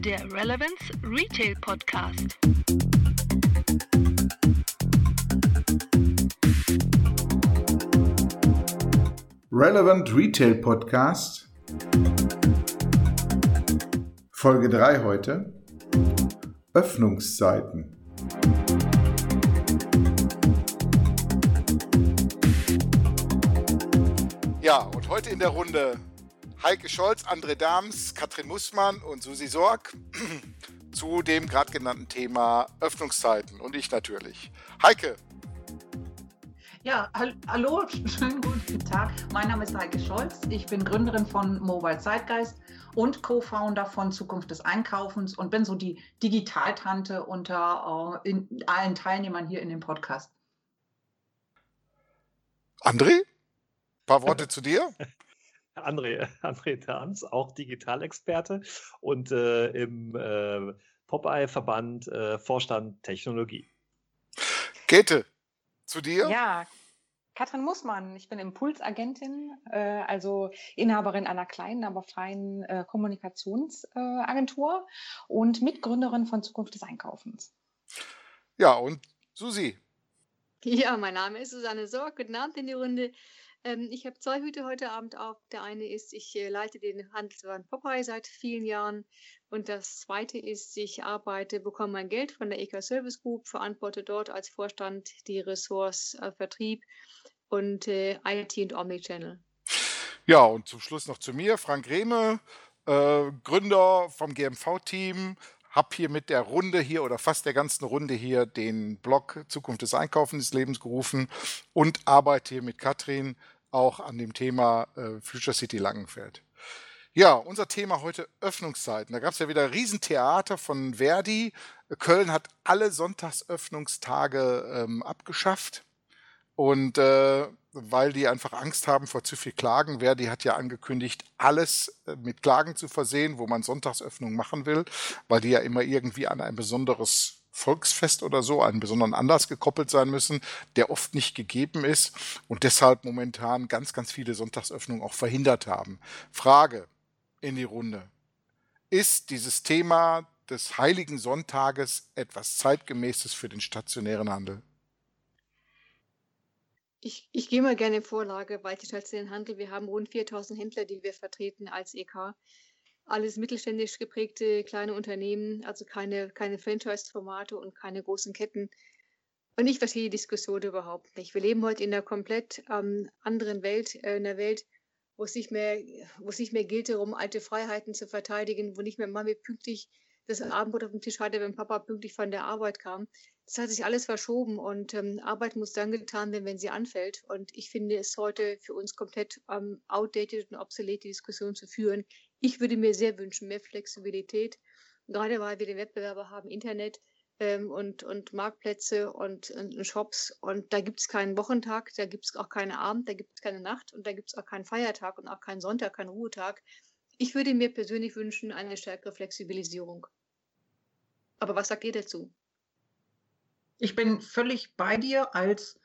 der Relevance Retail Podcast. Relevant Retail Podcast. Folge 3 heute. Öffnungszeiten. Ja, und heute in der Runde Heike Scholz, André Dams, Katrin Mussmann und Susi Sorg zu dem gerade genannten Thema Öffnungszeiten und ich natürlich. Heike. Ja, hallo, schönen guten Tag. Mein Name ist Heike Scholz. Ich bin Gründerin von Mobile Zeitgeist und Co-Founder von Zukunft des Einkaufens und bin so die Digitaltante unter uh, allen Teilnehmern hier in dem Podcast. André? paar Worte zu dir. André, André Terns, auch Digitalexperte und äh, im äh, Popeye-Verband äh, Vorstand Technologie. Käthe, zu dir? Ja, Katrin Mussmann, ich bin Impulsagentin, äh, also Inhaberin einer kleinen, aber freien äh, Kommunikationsagentur und Mitgründerin von Zukunft des Einkaufens. Ja, und Susi. Ja, mein Name ist Susanne Sorg. Guten Abend in die Runde. Ähm, ich habe zwei Hüte heute Abend auf. Der eine ist, ich äh, leite den Handelsverband Popeye seit vielen Jahren. Und das zweite ist, ich arbeite, bekomme mein Geld von der EK Service Group, verantworte dort als Vorstand die Ressorts äh, Vertrieb und äh, IT und Omnichannel. Ja, und zum Schluss noch zu mir, Frank Rehme, äh, Gründer vom GMV-Team, habe hier mit der Runde hier oder fast der ganzen Runde hier den Blog Zukunft des Einkaufens des Lebens gerufen und arbeite hier mit Katrin auch an dem Thema äh, Future City Langenfeld. Ja, unser Thema heute Öffnungszeiten. Da gab es ja wieder Riesentheater von Verdi. Köln hat alle Sonntagsöffnungstage ähm, abgeschafft. Und äh, weil die einfach Angst haben vor zu viel Klagen. Verdi hat ja angekündigt, alles äh, mit Klagen zu versehen, wo man Sonntagsöffnung machen will, weil die ja immer irgendwie an ein besonderes Volksfest oder so, einen besonderen Anlass gekoppelt sein müssen, der oft nicht gegeben ist und deshalb momentan ganz, ganz viele Sonntagsöffnungen auch verhindert haben. Frage in die Runde. Ist dieses Thema des Heiligen Sonntages etwas zeitgemäßes für den stationären Handel? Ich, ich gehe mal gerne Vorlage, weil die stationären Handel, wir haben rund 4000 Händler, die wir vertreten als EK. Alles mittelständisch geprägte kleine Unternehmen, also keine, keine Franchise-Formate und keine großen Ketten. Und ich verstehe die Diskussion überhaupt nicht. Wir leben heute in einer komplett ähm, anderen Welt, äh, in einer Welt, wo es nicht mehr, wo es nicht mehr gilt, darum alte Freiheiten zu verteidigen, wo nicht mehr Mami pünktlich das Abendbrot auf dem Tisch hatte, wenn Papa pünktlich von der Arbeit kam. Das hat sich alles verschoben und ähm, Arbeit muss dann getan werden, wenn sie anfällt. Und ich finde es heute für uns komplett ähm, outdated und obsolet, die Diskussion zu führen. Ich würde mir sehr wünschen, mehr Flexibilität, gerade weil wir den Wettbewerber haben, Internet ähm, und, und Marktplätze und, und Shops. Und da gibt es keinen Wochentag, da gibt es auch keine Abend, da gibt es keine Nacht und da gibt es auch keinen Feiertag und auch keinen Sonntag, keinen Ruhetag. Ich würde mir persönlich wünschen, eine stärkere Flexibilisierung. Aber was sagt ihr dazu? Ich bin völlig bei dir. Als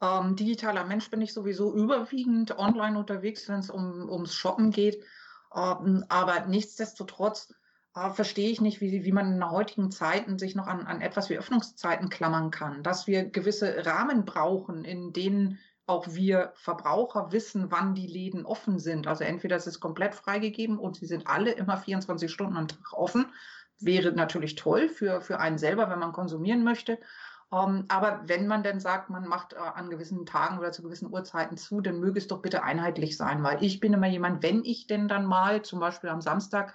ähm, digitaler Mensch bin ich sowieso überwiegend online unterwegs, wenn es um, ums Shoppen geht. Ähm, aber nichtsdestotrotz äh, verstehe ich nicht, wie, wie man in heutigen Zeiten sich noch an, an etwas wie Öffnungszeiten klammern kann. Dass wir gewisse Rahmen brauchen, in denen auch wir Verbraucher wissen, wann die Läden offen sind. Also entweder es ist komplett freigegeben und sie sind alle immer 24 Stunden am Tag offen. Wäre natürlich toll für, für einen selber, wenn man konsumieren möchte. Ähm, aber wenn man denn sagt, man macht äh, an gewissen Tagen oder zu gewissen Uhrzeiten zu, dann möge es doch bitte einheitlich sein, weil ich bin immer jemand, wenn ich denn dann mal zum Beispiel am Samstag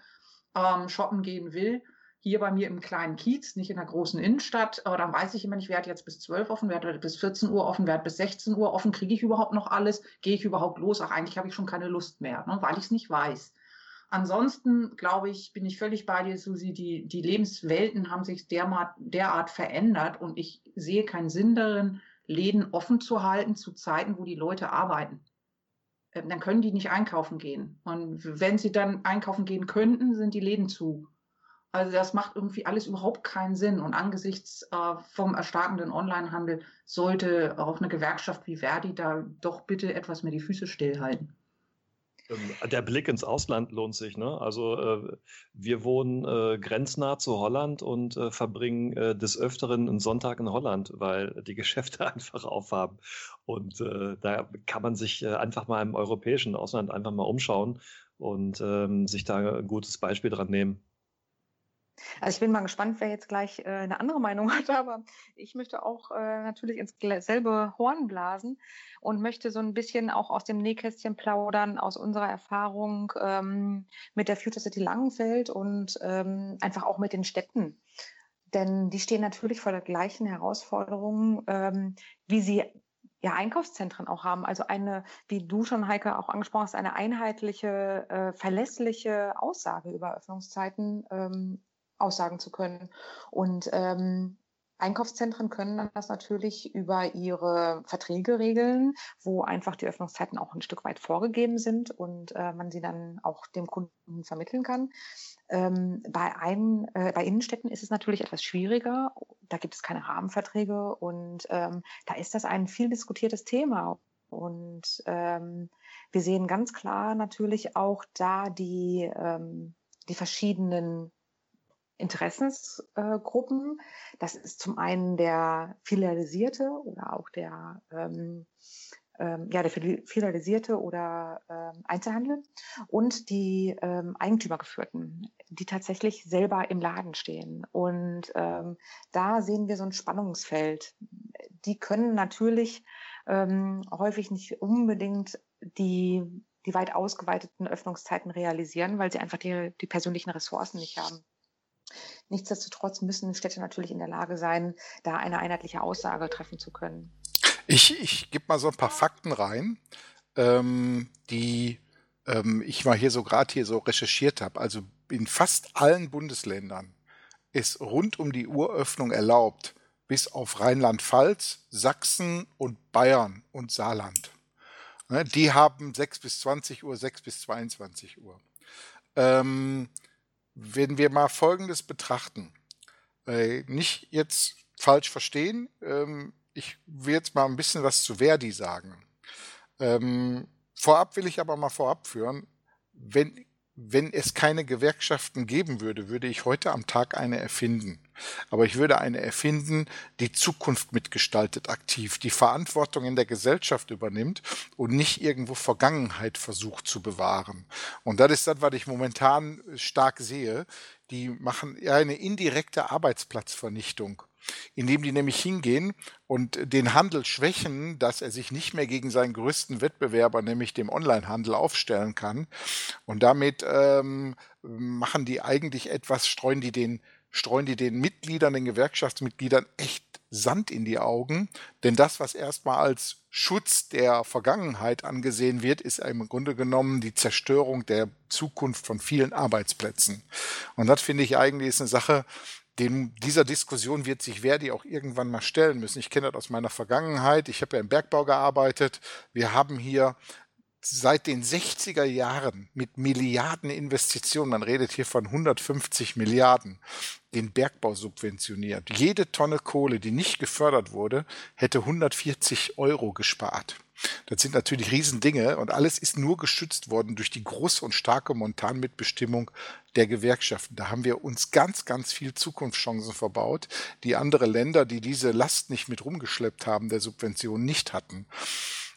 ähm, shoppen gehen will, hier bei mir im kleinen Kiez, nicht in der großen Innenstadt, äh, dann weiß ich immer nicht, wer hat jetzt bis 12 offen, wer hat bis 14 Uhr offen, wer hat bis 16 Uhr offen, kriege ich überhaupt noch alles, gehe ich überhaupt los? Ach, eigentlich habe ich schon keine Lust mehr, ne, weil ich es nicht weiß. Ansonsten, glaube ich, bin ich völlig bei dir, Susi, die, die Lebenswelten haben sich derart, derart verändert und ich sehe keinen Sinn darin, Läden offen zu halten zu Zeiten, wo die Leute arbeiten. Ähm, dann können die nicht einkaufen gehen. Und wenn sie dann einkaufen gehen könnten, sind die Läden zu. Also das macht irgendwie alles überhaupt keinen Sinn. Und angesichts äh, vom erstarkenden Onlinehandel sollte auch eine Gewerkschaft wie Verdi da doch bitte etwas mehr die Füße stillhalten. Ähm, der Blick ins Ausland lohnt sich. Ne? Also äh, wir wohnen äh, grenznah zu Holland und äh, verbringen äh, des Öfteren einen Sonntag in Holland, weil die Geschäfte einfach aufhaben. Und äh, da kann man sich äh, einfach mal im europäischen Ausland einfach mal umschauen und ähm, sich da ein gutes Beispiel dran nehmen. Also ich bin mal gespannt, wer jetzt gleich äh, eine andere Meinung hat, aber ich möchte auch äh, natürlich ins selbe Horn blasen und möchte so ein bisschen auch aus dem Nähkästchen plaudern, aus unserer Erfahrung ähm, mit der Future City Langenfeld und ähm, einfach auch mit den Städten. Denn die stehen natürlich vor der gleichen Herausforderung, ähm, wie sie ja, Einkaufszentren auch haben. Also eine, wie du schon, Heike, auch angesprochen hast, eine einheitliche, äh, verlässliche Aussage über Öffnungszeiten ähm, aussagen zu können. Und ähm, Einkaufszentren können das natürlich über ihre Verträge regeln, wo einfach die Öffnungszeiten auch ein Stück weit vorgegeben sind und äh, man sie dann auch dem Kunden vermitteln kann. Ähm, bei, ein, äh, bei Innenstädten ist es natürlich etwas schwieriger. Da gibt es keine Rahmenverträge und ähm, da ist das ein viel diskutiertes Thema. Und ähm, wir sehen ganz klar natürlich auch da die, ähm, die verschiedenen Interessensgruppen. Das ist zum einen der filialisierte oder auch der, ähm, ähm, ja, der filialisierte oder ähm, Einzelhandel und die ähm, Eigentümergeführten, die tatsächlich selber im Laden stehen. Und ähm, da sehen wir so ein Spannungsfeld. Die können natürlich ähm, häufig nicht unbedingt die die weit ausgeweiteten Öffnungszeiten realisieren, weil sie einfach die, die persönlichen Ressourcen nicht haben. Nichtsdestotrotz müssen Städte natürlich in der Lage sein, da eine einheitliche Aussage treffen zu können. Ich, ich gebe mal so ein paar Fakten rein, ähm, die ähm, ich mal hier so gerade hier so recherchiert habe. Also in fast allen Bundesländern ist rund um die Uröffnung erlaubt, bis auf Rheinland-Pfalz, Sachsen und Bayern und Saarland. Ne, die haben 6 bis 20 Uhr, 6 bis 22 Uhr. Ähm, wenn wir mal Folgendes betrachten, äh, nicht jetzt falsch verstehen, ähm, ich will jetzt mal ein bisschen was zu Verdi sagen. Ähm, vorab will ich aber mal vorab führen, wenn wenn es keine Gewerkschaften geben würde, würde ich heute am Tag eine erfinden. Aber ich würde eine erfinden, die Zukunft mitgestaltet aktiv, die Verantwortung in der Gesellschaft übernimmt und nicht irgendwo Vergangenheit versucht zu bewahren. Und das ist das, was ich momentan stark sehe. Die machen eine indirekte Arbeitsplatzvernichtung indem die nämlich hingehen und den Handel schwächen, dass er sich nicht mehr gegen seinen größten Wettbewerber, nämlich dem Onlinehandel, aufstellen kann. Und damit ähm, machen die eigentlich etwas, streuen die den streuen die den Mitgliedern, den Gewerkschaftsmitgliedern echt Sand in die Augen. Denn das, was erstmal als Schutz der Vergangenheit angesehen wird, ist im Grunde genommen die Zerstörung der Zukunft von vielen Arbeitsplätzen. Und das finde ich eigentlich ist eine Sache, dem, dieser Diskussion wird sich Verdi auch irgendwann mal stellen müssen. Ich kenne das aus meiner Vergangenheit. Ich habe ja im Bergbau gearbeitet. Wir haben hier seit den 60er Jahren mit Milliarden Investitionen, man redet hier von 150 Milliarden, den Bergbau subventioniert. Jede Tonne Kohle, die nicht gefördert wurde, hätte 140 Euro gespart. Das sind natürlich Riesendinge und alles ist nur geschützt worden durch die große und starke Montanmitbestimmung der Gewerkschaften. Da haben wir uns ganz, ganz viel Zukunftschancen verbaut, die andere Länder, die diese Last nicht mit rumgeschleppt haben, der Subvention nicht hatten.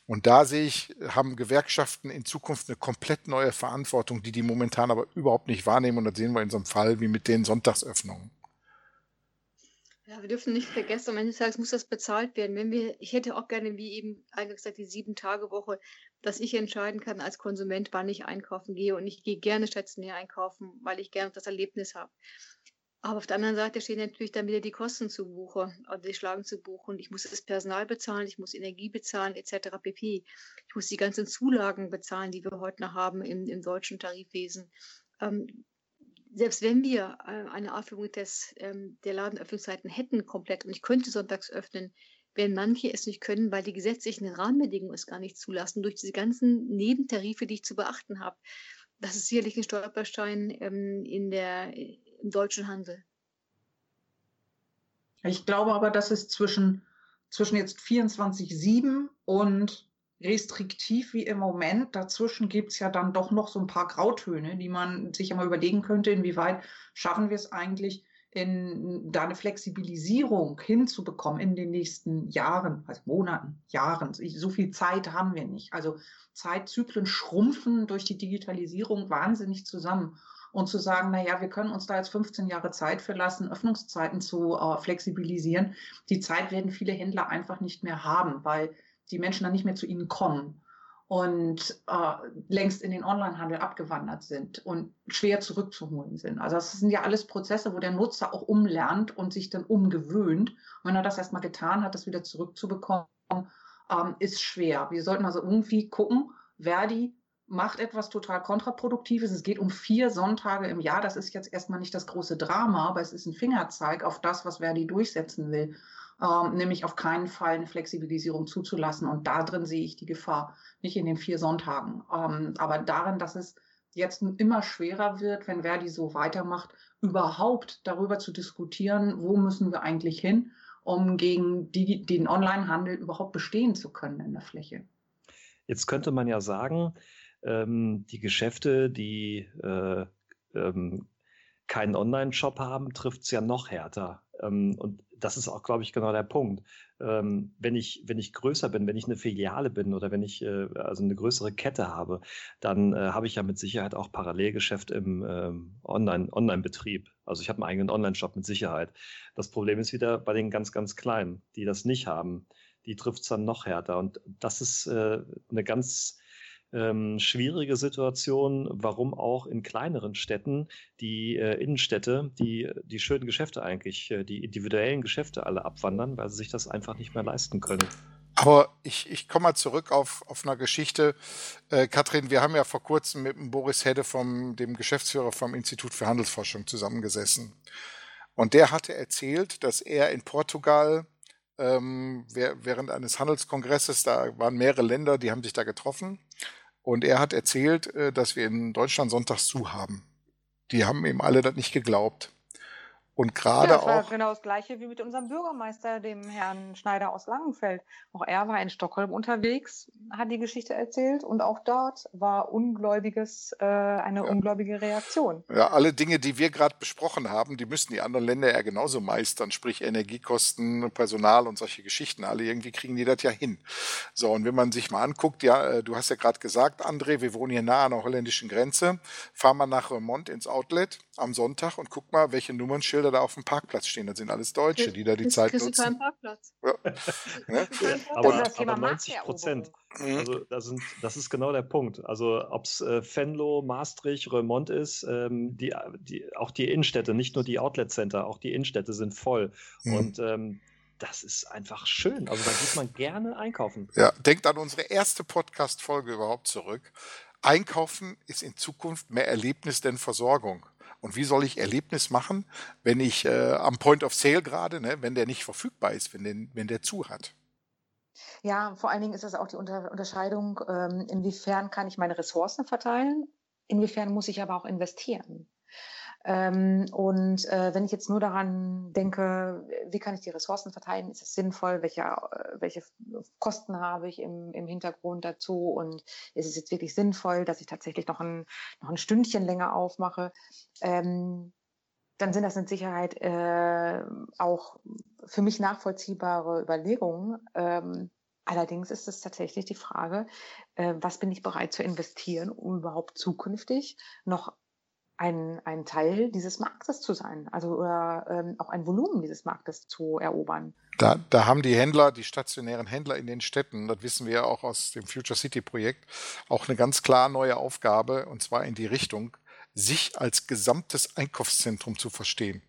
Und da sehe ich, haben Gewerkschaften in Zukunft eine komplett neue Verantwortung, die die momentan aber überhaupt nicht wahrnehmen. Und das sehen wir in so einem Fall wie mit den Sonntagsöffnungen. Ja, wir dürfen nicht vergessen, am Ende des Tages muss das bezahlt werden. Wenn wir, ich hätte auch gerne, wie eben eingangs gesagt, die Sieben-Tage-Woche, dass ich entscheiden kann als Konsument, wann ich einkaufen gehe. Und ich gehe gerne stationär einkaufen, weil ich gerne das Erlebnis habe. Aber auf der anderen Seite stehen natürlich dann wieder die Kosten zu Buche, also die schlagen zu Buche. Ich muss das Personal bezahlen, ich muss Energie bezahlen, etc. pp. Ich muss die ganzen Zulagen bezahlen, die wir heute noch haben im, im deutschen Tarifwesen. Ähm, selbst wenn wir äh, eine Aufhebung des, ähm, der Ladenöffnungszeiten hätten komplett und ich könnte sonntags öffnen, werden manche es nicht können, weil die gesetzlichen Rahmenbedingungen es gar nicht zulassen, durch diese ganzen Nebentarife, die ich zu beachten habe. Das ist sicherlich ein Stolperstein ähm, in der, im deutschen Handel. Ich glaube aber, dass es zwischen, zwischen jetzt 24-7 und restriktiv wie im Moment. Dazwischen gibt es ja dann doch noch so ein paar Grautöne, die man sich immer überlegen könnte, inwieweit schaffen wir es eigentlich, in, da eine Flexibilisierung hinzubekommen in den nächsten Jahren, also Monaten, Jahren. So viel Zeit haben wir nicht. Also Zeitzyklen schrumpfen durch die Digitalisierung wahnsinnig zusammen. Und zu sagen, naja, wir können uns da jetzt 15 Jahre Zeit verlassen, Öffnungszeiten zu äh, flexibilisieren. Die Zeit werden viele Händler einfach nicht mehr haben, weil die Menschen dann nicht mehr zu ihnen kommen und äh, längst in den Onlinehandel abgewandert sind und schwer zurückzuholen sind. Also das sind ja alles Prozesse, wo der Nutzer auch umlernt und sich dann umgewöhnt. Und wenn er das erstmal getan hat, das wieder zurückzubekommen, ähm, ist schwer. Wir sollten also irgendwie gucken, Verdi macht etwas total kontraproduktives. Es geht um vier Sonntage im Jahr. Das ist jetzt erstmal nicht das große Drama, aber es ist ein Fingerzeig auf das, was Verdi durchsetzen will ähm, nämlich auf keinen Fall eine Flexibilisierung zuzulassen. Und da drin sehe ich die Gefahr, nicht in den vier Sonntagen, ähm, aber darin, dass es jetzt immer schwerer wird, wenn Verdi so weitermacht, überhaupt darüber zu diskutieren, wo müssen wir eigentlich hin, um gegen die, den Onlinehandel überhaupt bestehen zu können in der Fläche. Jetzt könnte man ja sagen, ähm, die Geschäfte, die äh, ähm, keinen Online-Shop haben, trifft es ja noch härter. Ähm, und das ist auch, glaube ich, genau der Punkt. Ähm, wenn, ich, wenn ich größer bin, wenn ich eine Filiale bin oder wenn ich äh, also eine größere Kette habe, dann äh, habe ich ja mit Sicherheit auch Parallelgeschäft im ähm, Online, Online-Betrieb. Also ich habe einen eigenen Online-Shop mit Sicherheit. Das Problem ist wieder bei den ganz, ganz Kleinen, die das nicht haben. Die trifft es dann noch härter. Und das ist äh, eine ganz ähm, schwierige Situation, warum auch in kleineren Städten die äh, Innenstädte, die, die schönen Geschäfte eigentlich, äh, die individuellen Geschäfte alle abwandern, weil sie sich das einfach nicht mehr leisten können. Aber ich, ich komme mal zurück auf, auf eine Geschichte. Äh, Katrin, wir haben ja vor kurzem mit dem Boris Hedde, vom, dem Geschäftsführer vom Institut für Handelsforschung, zusammengesessen. Und der hatte erzählt, dass er in Portugal ähm, während eines Handelskongresses, da waren mehrere Länder, die haben sich da getroffen. Und er hat erzählt, äh, dass wir in Deutschland sonntags zu haben. Die haben ihm alle das nicht geglaubt. Und gerade ja, das war auch. genau das Gleiche wie mit unserem Bürgermeister, dem Herrn Schneider aus Langenfeld. Auch er war in Stockholm unterwegs, hat die Geschichte erzählt und auch dort war ungläubiges, äh, eine ja. ungläubige Reaktion. Ja, alle Dinge, die wir gerade besprochen haben, die müssen die anderen Länder ja genauso meistern, sprich Energiekosten, Personal und solche Geschichten. Alle irgendwie kriegen die das ja hin. So, und wenn man sich mal anguckt, ja, äh, du hast ja gerade gesagt, André, wir wohnen hier nah an der holländischen Grenze, fahr mal nach Remont ins Outlet am Sonntag und guck mal, welche Nummernschilder da auf dem Parkplatz stehen. Das sind alles Deutsche, die da die Zeit nutzen. Keinen Parkplatz. Ja. ne? aber, aber 90 Prozent. Mhm. Also das, sind, das ist genau der Punkt. Also ob es äh, Venlo, Maastricht, Remont ist, ähm, die, die, auch die Innenstädte, nicht nur die Outlet-Center, auch die Innenstädte sind voll. Mhm. Und ähm, das ist einfach schön. Also da geht man gerne einkaufen. Ja, denkt an unsere erste Podcast-Folge überhaupt zurück. Einkaufen ist in Zukunft mehr Erlebnis denn Versorgung. Und wie soll ich Erlebnis machen, wenn ich äh, am Point of Sale gerade, ne, wenn der nicht verfügbar ist, wenn, den, wenn der zu hat? Ja, vor allen Dingen ist das auch die Unter Unterscheidung, ähm, inwiefern kann ich meine Ressourcen verteilen, inwiefern muss ich aber auch investieren. Ähm, und äh, wenn ich jetzt nur daran denke, wie kann ich die Ressourcen verteilen, ist es sinnvoll, welche, äh, welche Kosten habe ich im, im Hintergrund dazu und ist es jetzt wirklich sinnvoll, dass ich tatsächlich noch ein, noch ein Stündchen länger aufmache, ähm, dann sind das mit Sicherheit äh, auch für mich nachvollziehbare Überlegungen. Ähm, allerdings ist es tatsächlich die Frage, äh, was bin ich bereit zu investieren, um überhaupt zukünftig noch ein, ein Teil dieses Marktes zu sein, also oder ähm, auch ein Volumen dieses Marktes zu erobern. Da, da haben die Händler, die stationären Händler in den Städten, das wissen wir ja auch aus dem Future City Projekt, auch eine ganz klar neue Aufgabe, und zwar in die Richtung, sich als gesamtes Einkaufszentrum zu verstehen.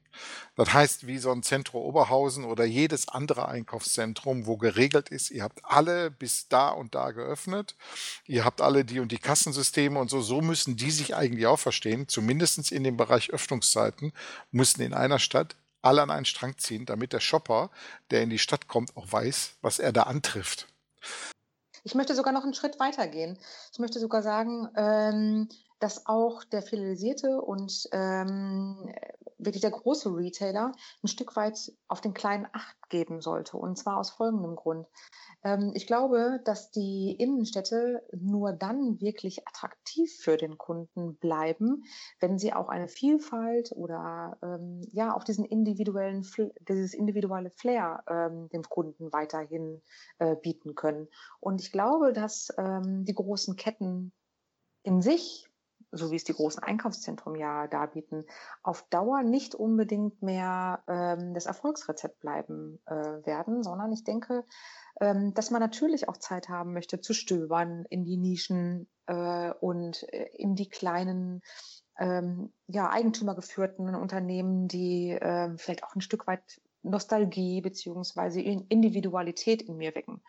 Das heißt, wie so ein Zentrum Oberhausen oder jedes andere Einkaufszentrum, wo geregelt ist, ihr habt alle bis da und da geöffnet, ihr habt alle die und die Kassensysteme und so, so müssen die sich eigentlich auch verstehen, zumindest in dem Bereich Öffnungszeiten, müssen in einer Stadt alle an einen Strang ziehen, damit der Shopper, der in die Stadt kommt, auch weiß, was er da antrifft. Ich möchte sogar noch einen Schritt weiter gehen. Ich möchte sogar sagen, ähm, dass auch der filialisierte und ähm, wirklich der große Retailer ein Stück weit auf den kleinen Acht geben sollte. Und zwar aus folgendem Grund. Ähm, ich glaube, dass die Innenstädte nur dann wirklich attraktiv für den Kunden bleiben, wenn sie auch eine Vielfalt oder ähm, ja auch diesen individuellen, dieses individuelle Flair ähm, dem Kunden weiterhin äh, bieten können. Und ich glaube, dass die großen Ketten in sich so wie es die großen Einkaufszentren ja darbieten, auf Dauer nicht unbedingt mehr ähm, das Erfolgsrezept bleiben äh, werden, sondern ich denke, ähm, dass man natürlich auch Zeit haben möchte zu stöbern in die Nischen äh, und äh, in die kleinen ähm, ja, eigentümergeführten Unternehmen, die äh, vielleicht auch ein Stück weit Nostalgie beziehungsweise Individualität in mir wecken.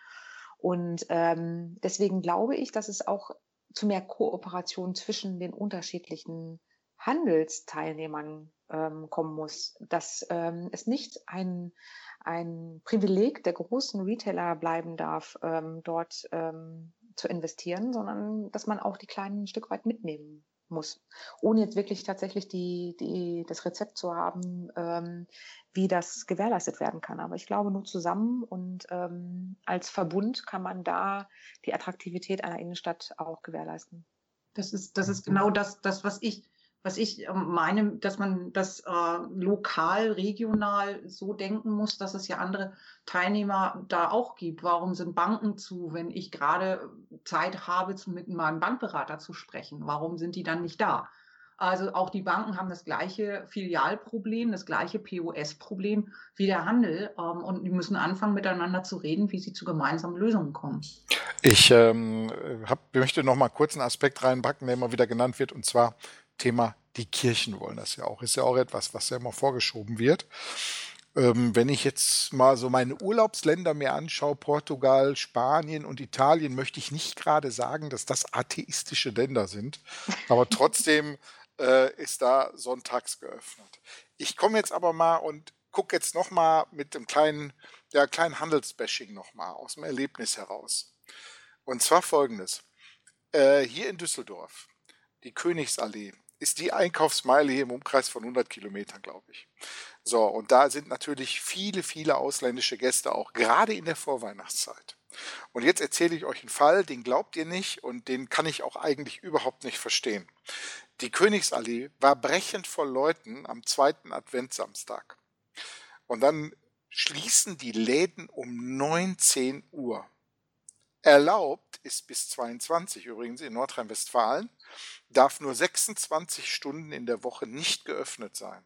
Und ähm, deswegen glaube ich, dass es auch zu mehr Kooperation zwischen den unterschiedlichen Handelsteilnehmern ähm, kommen muss, dass ähm, es nicht ein, ein Privileg der großen Retailer bleiben darf, ähm, dort ähm, zu investieren, sondern dass man auch die kleinen ein Stück weit mitnehmen muss, ohne jetzt wirklich tatsächlich die, die, das Rezept zu haben, ähm, wie das gewährleistet werden kann. Aber ich glaube, nur zusammen und ähm, als Verbund kann man da die Attraktivität einer Innenstadt auch gewährleisten. Das ist, das ist genau das, das was ich was ich ähm, meine, dass man das äh, lokal, regional so denken muss, dass es ja andere Teilnehmer da auch gibt. Warum sind Banken zu, wenn ich gerade Zeit habe, zu, mit meinem Bankberater zu sprechen? Warum sind die dann nicht da? Also auch die Banken haben das gleiche Filialproblem, das gleiche POS-Problem wie der Handel ähm, und die müssen anfangen miteinander zu reden, wie sie zu gemeinsamen Lösungen kommen. Ich ähm, hab, möchte noch mal kurz einen Aspekt reinpacken, der immer wieder genannt wird, und zwar Thema, die Kirchen wollen das ja auch. Ist ja auch etwas, was ja immer vorgeschoben wird. Ähm, wenn ich jetzt mal so meine Urlaubsländer mir anschaue, Portugal, Spanien und Italien, möchte ich nicht gerade sagen, dass das atheistische Länder sind. Aber trotzdem äh, ist da sonntags geöffnet. Ich komme jetzt aber mal und gucke jetzt noch mal mit dem kleinen, ja, kleinen Handelsbashing noch mal aus dem Erlebnis heraus. Und zwar folgendes. Äh, hier in Düsseldorf, die Königsallee, ist die Einkaufsmeile hier im Umkreis von 100 Kilometern, glaube ich. So, und da sind natürlich viele, viele ausländische Gäste auch, gerade in der Vorweihnachtszeit. Und jetzt erzähle ich euch einen Fall, den glaubt ihr nicht und den kann ich auch eigentlich überhaupt nicht verstehen. Die Königsallee war brechend voll Leuten am zweiten Adventsamstag. Und dann schließen die Läden um 19 Uhr. Erlaubt ist bis 22 übrigens in Nordrhein-Westfalen, darf nur 26 Stunden in der Woche nicht geöffnet sein.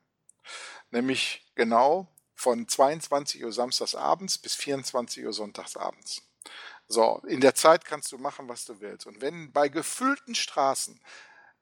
Nämlich genau von 22 Uhr samstagsabends bis 24 Uhr sonntagsabends. So, in der Zeit kannst du machen, was du willst. Und wenn bei gefüllten Straßen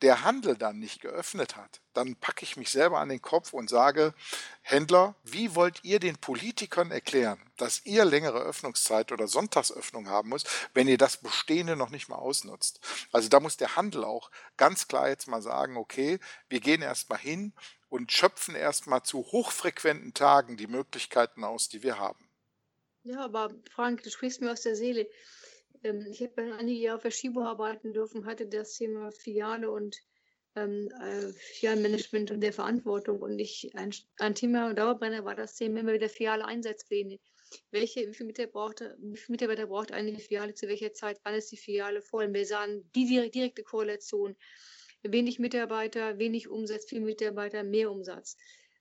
der Handel dann nicht geöffnet hat, dann packe ich mich selber an den Kopf und sage, Händler, wie wollt ihr den Politikern erklären, dass ihr längere Öffnungszeit oder Sonntagsöffnung haben müsst, wenn ihr das Bestehende noch nicht mal ausnutzt? Also da muss der Handel auch ganz klar jetzt mal sagen, okay, wir gehen erstmal hin und schöpfen erstmal zu hochfrequenten Tagen die Möglichkeiten aus, die wir haben. Ja, aber Frank, du sprichst mir aus der Seele. Ähm, ich habe einige Jahre für Schibo arbeiten dürfen, hatte das Thema Filiale und ähm, äh, und der Verantwortung. Und ich, ein, ein Thema Dauerbrenner war das Thema immer wieder Filiale Einsatzpläne. Welche, wie viele Mitarbeiter braucht, wie viele Mitarbeiter braucht eine Filiale zu welcher Zeit? Wann ist die Filiale voll? Wir sahen die direkte Korrelation. Wenig Mitarbeiter, wenig Umsatz, viel Mitarbeiter, mehr Umsatz.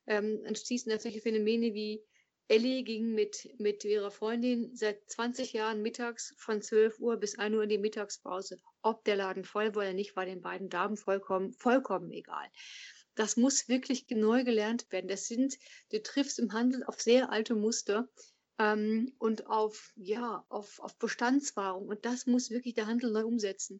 Ähm, anschließend solche Phänomene wie Ellie ging mit, mit ihrer Freundin seit 20 Jahren mittags von 12 Uhr bis 1 Uhr in die Mittagspause. Ob der Laden voll war oder nicht, war den beiden Damen vollkommen, vollkommen egal. Das muss wirklich neu gelernt werden. Das sind, du triffst im Handel auf sehr alte Muster ähm, und auf, ja, auf, auf Bestandswahrung. Und das muss wirklich der Handel neu umsetzen.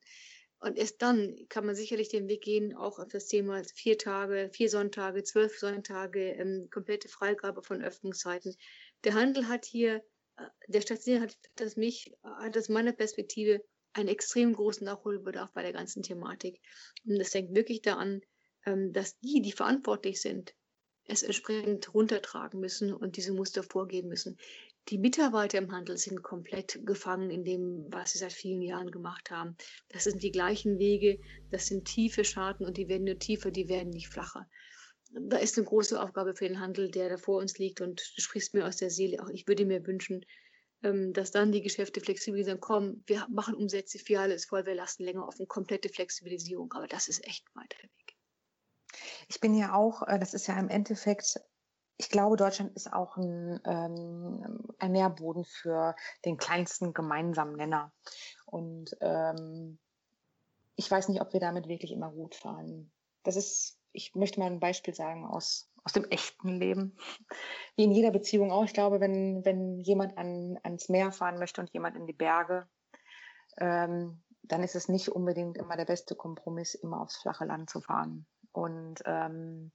Und erst dann kann man sicherlich den Weg gehen, auch auf das Thema vier Tage, vier Sonntage, zwölf Sonntage, ähm, komplette Freigabe von Öffnungszeiten. Der Handel hat hier, äh, der Stadtseher hat das mich, hat aus meiner Perspektive einen extrem großen Nachholbedarf bei der ganzen Thematik. Und es hängt wirklich daran, ähm, dass die, die verantwortlich sind, es entsprechend runtertragen müssen und diese Muster vorgeben müssen. Die Mitarbeiter im Handel sind komplett gefangen in dem, was sie seit vielen Jahren gemacht haben. Das sind die gleichen Wege, das sind tiefe Scharten und die werden nur tiefer, die werden nicht flacher. da ist eine große Aufgabe für den Handel, der da vor uns liegt. Und du sprichst mir aus der Seele. Auch ich würde mir wünschen, ähm, dass dann die Geschäfte flexibel sind. Komm, wir machen Umsätze, Filiale ist voll, wir lassen länger offen, komplette Flexibilisierung. Aber das ist echt ein weiter Weg. Ich bin ja auch, äh, das ist ja im Endeffekt, ich glaube, Deutschland ist auch ein, ähm, ein Nährboden für den kleinsten gemeinsamen Nenner. Und ähm, ich weiß nicht, ob wir damit wirklich immer gut fahren. Das ist, ich möchte mal ein Beispiel sagen aus, aus dem echten Leben. Wie in jeder Beziehung auch. Ich glaube, wenn, wenn jemand an, ans Meer fahren möchte und jemand in die Berge, ähm, dann ist es nicht unbedingt immer der beste Kompromiss, immer aufs flache Land zu fahren. Und ähm,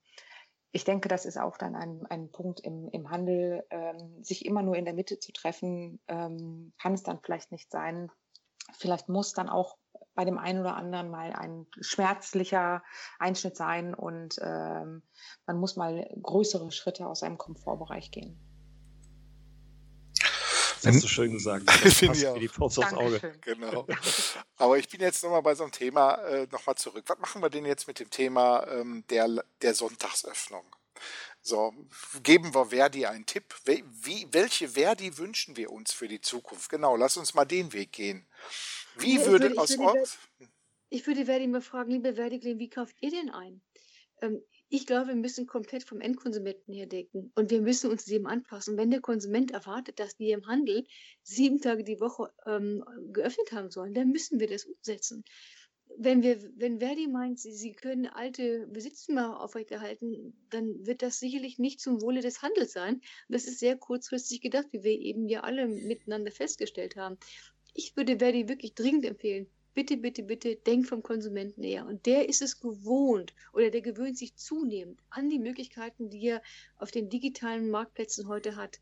ich denke, das ist auch dann ein, ein Punkt im, im Handel, ähm, sich immer nur in der Mitte zu treffen, ähm, kann es dann vielleicht nicht sein. Vielleicht muss dann auch bei dem einen oder anderen mal ein schmerzlicher Einschnitt sein und ähm, man muss mal größere Schritte aus seinem Komfortbereich gehen. Das hast du schön gesagt. Das auch. Wie die Faust aufs Auge. Genau. Aber ich bin jetzt nochmal bei so einem Thema äh, nochmal zurück. Was machen wir denn jetzt mit dem Thema ähm, der, der Sonntagsöffnung? So, geben wir Verdi einen Tipp. Wie, wie, welche Verdi wünschen wir uns für die Zukunft? Genau, lass uns mal den Weg gehen. Wie Ja, ich würde würde- ich aus würde Ort. Ich würde Verdi mal fragen, liebe Verdi, wie kauft ihr denn ein? Ähm, ich glaube, wir müssen komplett vom Endkonsumenten her denken und wir müssen uns dem anpassen. Wenn der Konsument erwartet, dass wir im Handel sieben Tage die Woche ähm, geöffnet haben sollen, dann müssen wir das umsetzen. Wenn, wir, wenn Verdi meint, sie, sie können alte Besitztümer aufrechterhalten, dann wird das sicherlich nicht zum Wohle des Handels sein. Das ist sehr kurzfristig gedacht, wie wir eben ja alle miteinander festgestellt haben. Ich würde Verdi wirklich dringend empfehlen, bitte, bitte, bitte, denk vom Konsumenten her. Und der ist es gewohnt oder der gewöhnt sich zunehmend an die Möglichkeiten, die er auf den digitalen Marktplätzen heute hat.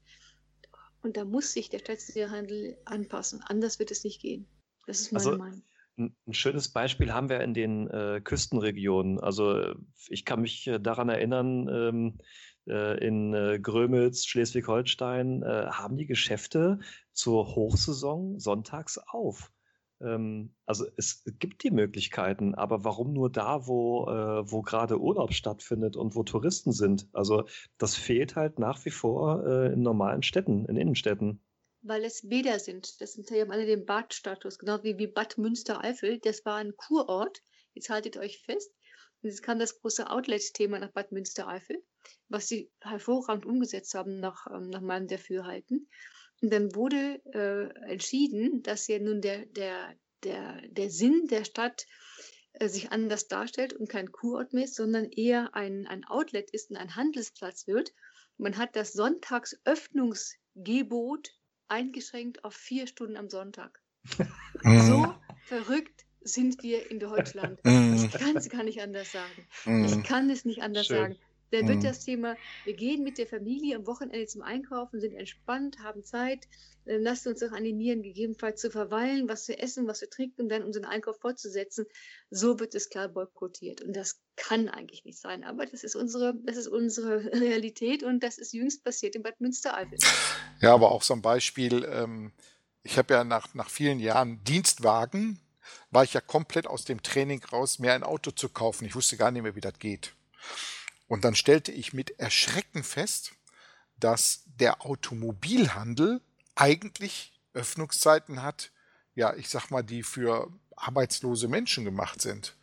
Und da muss sich der stationäre Handel anpassen. Anders wird es nicht gehen. Das ist meine Also, Meinung. Ein schönes Beispiel haben wir in den äh, Küstenregionen. Also äh, ich kann mich äh, daran erinnern, ähm, äh, in äh, Grömitz, Schleswig-Holstein haben die Geschäfte zur Hochsaison sonntags auf. Ähm, also es gibt die Möglichkeiten, aber warum nur da, wo, äh, wo gerade Urlaub stattfindet und wo Touristen sind? Also das fehlt halt nach wie vor äh, in normalen Städten, in Innenstädten. Weil es Bäder sind. Das sind, haben alle den Badstatus, genau wie, wie Bad Münstereifel. Das war ein Kurort. Jetzt haltet euch fest. Jetzt kam das große Outlet-Thema nach Bad Münstereifel, was sie hervorragend umgesetzt haben nach, ähm, nach meinem Dafürhalten. Und dann wurde äh, entschieden, dass ja nun der, der, der, der Sinn der Stadt äh, sich anders darstellt und kein Kurort mehr ist, sondern eher ein, ein Outlet ist und ein Handelsplatz wird. Man hat das Sonntagsöffnungsgebot eingeschränkt auf vier Stunden am Sonntag. So verrückt sind wir in Deutschland. Ich kann es gar nicht anders sagen. Ich kann es nicht anders Schön. sagen. Da wird Mhm. das Thema, wir gehen mit der Familie am Wochenende zum Einkaufen, sind entspannt, haben Zeit, äh, lasst uns auch animieren, gegebenenfalls zu verweilen, was zu essen, was zu trinken und dann unseren Einkauf fortzusetzen. So wird es klar boykottiert. Und das kann eigentlich nicht sein. Aber das ist unsere, das ist unsere Realität und das ist jüngst passiert in Bad Münstereifel. Ja, aber auch so ein Beispiel. Ähm, ich habe ja nach, nach vielen Jahren Dienstwagen, war ich ja komplett aus dem Training raus, mir ein Auto zu kaufen. Ich wusste gar nicht mehr, wie das geht. Und dann stellte ich mit Erschrecken fest, dass der Automobilhandel eigentlich Öffnungszeiten hat, ja, ich sag mal, die für arbeitslose Menschen gemacht sind.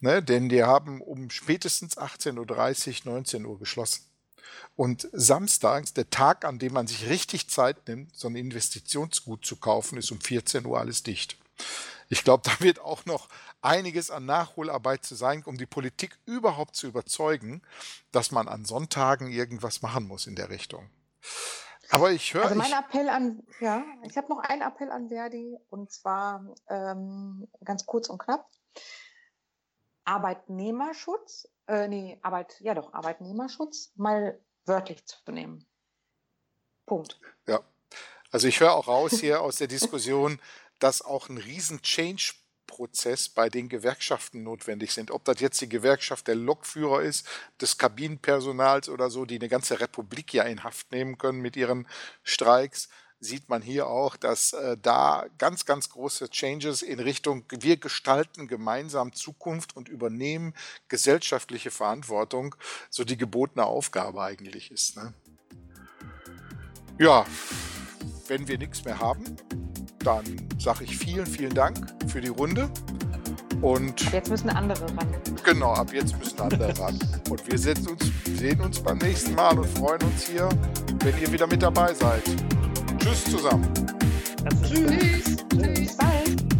Ne? Denn die haben um spätestens 18.30 Uhr, 19 Uhr geschlossen. Und samstags, der Tag, an dem man sich richtig Zeit nimmt, so ein Investitionsgut zu kaufen, ist um 14 Uhr alles dicht. Ich glaube, da wird auch noch einiges an Nachholarbeit zu sein, um die Politik überhaupt zu überzeugen, dass man an Sonntagen irgendwas machen muss in der Richtung. Aber ich höre, Also mein ich, Appell an, ja, ich habe noch einen Appell an Verdi und zwar ähm, ganz kurz und knapp. Arbeitnehmerschutz, äh, nee, Arbeit, ja doch, Arbeitnehmerschutz mal wörtlich zu nehmen. Punkt. ja, also ich höre auch raus hier aus der Diskussion, dass auch ein riesen Change-Prozess bei den Gewerkschaften notwendig sind. Ob das jetzt die Gewerkschaft der Lokführer ist, des Kabinenpersonals oder so, die eine ganze Republik ja in Haft nehmen können mit ihren Streiks. sieht man hier auch, dass äh, da ganz, ganz große Changes in Richtung, wir gestalten gemeinsam Zukunft und übernehmen gesellschaftliche Verantwortung, so die gebotene Aufgabe eigentlich ist. Ne? Ja, wenn wir nichts mehr haben, dann sage ich vielen, vielen Dank für die Runde. Und jetzt müssen andere ran. Genau, ab jetzt müssen andere ran. Und wir sehen uns, sehen uns beim nächsten Mal und freuen uns hier, wenn ihr wieder mit dabei seid. Tschüss zusammen. Tschüss. Tschüss. Bis bald.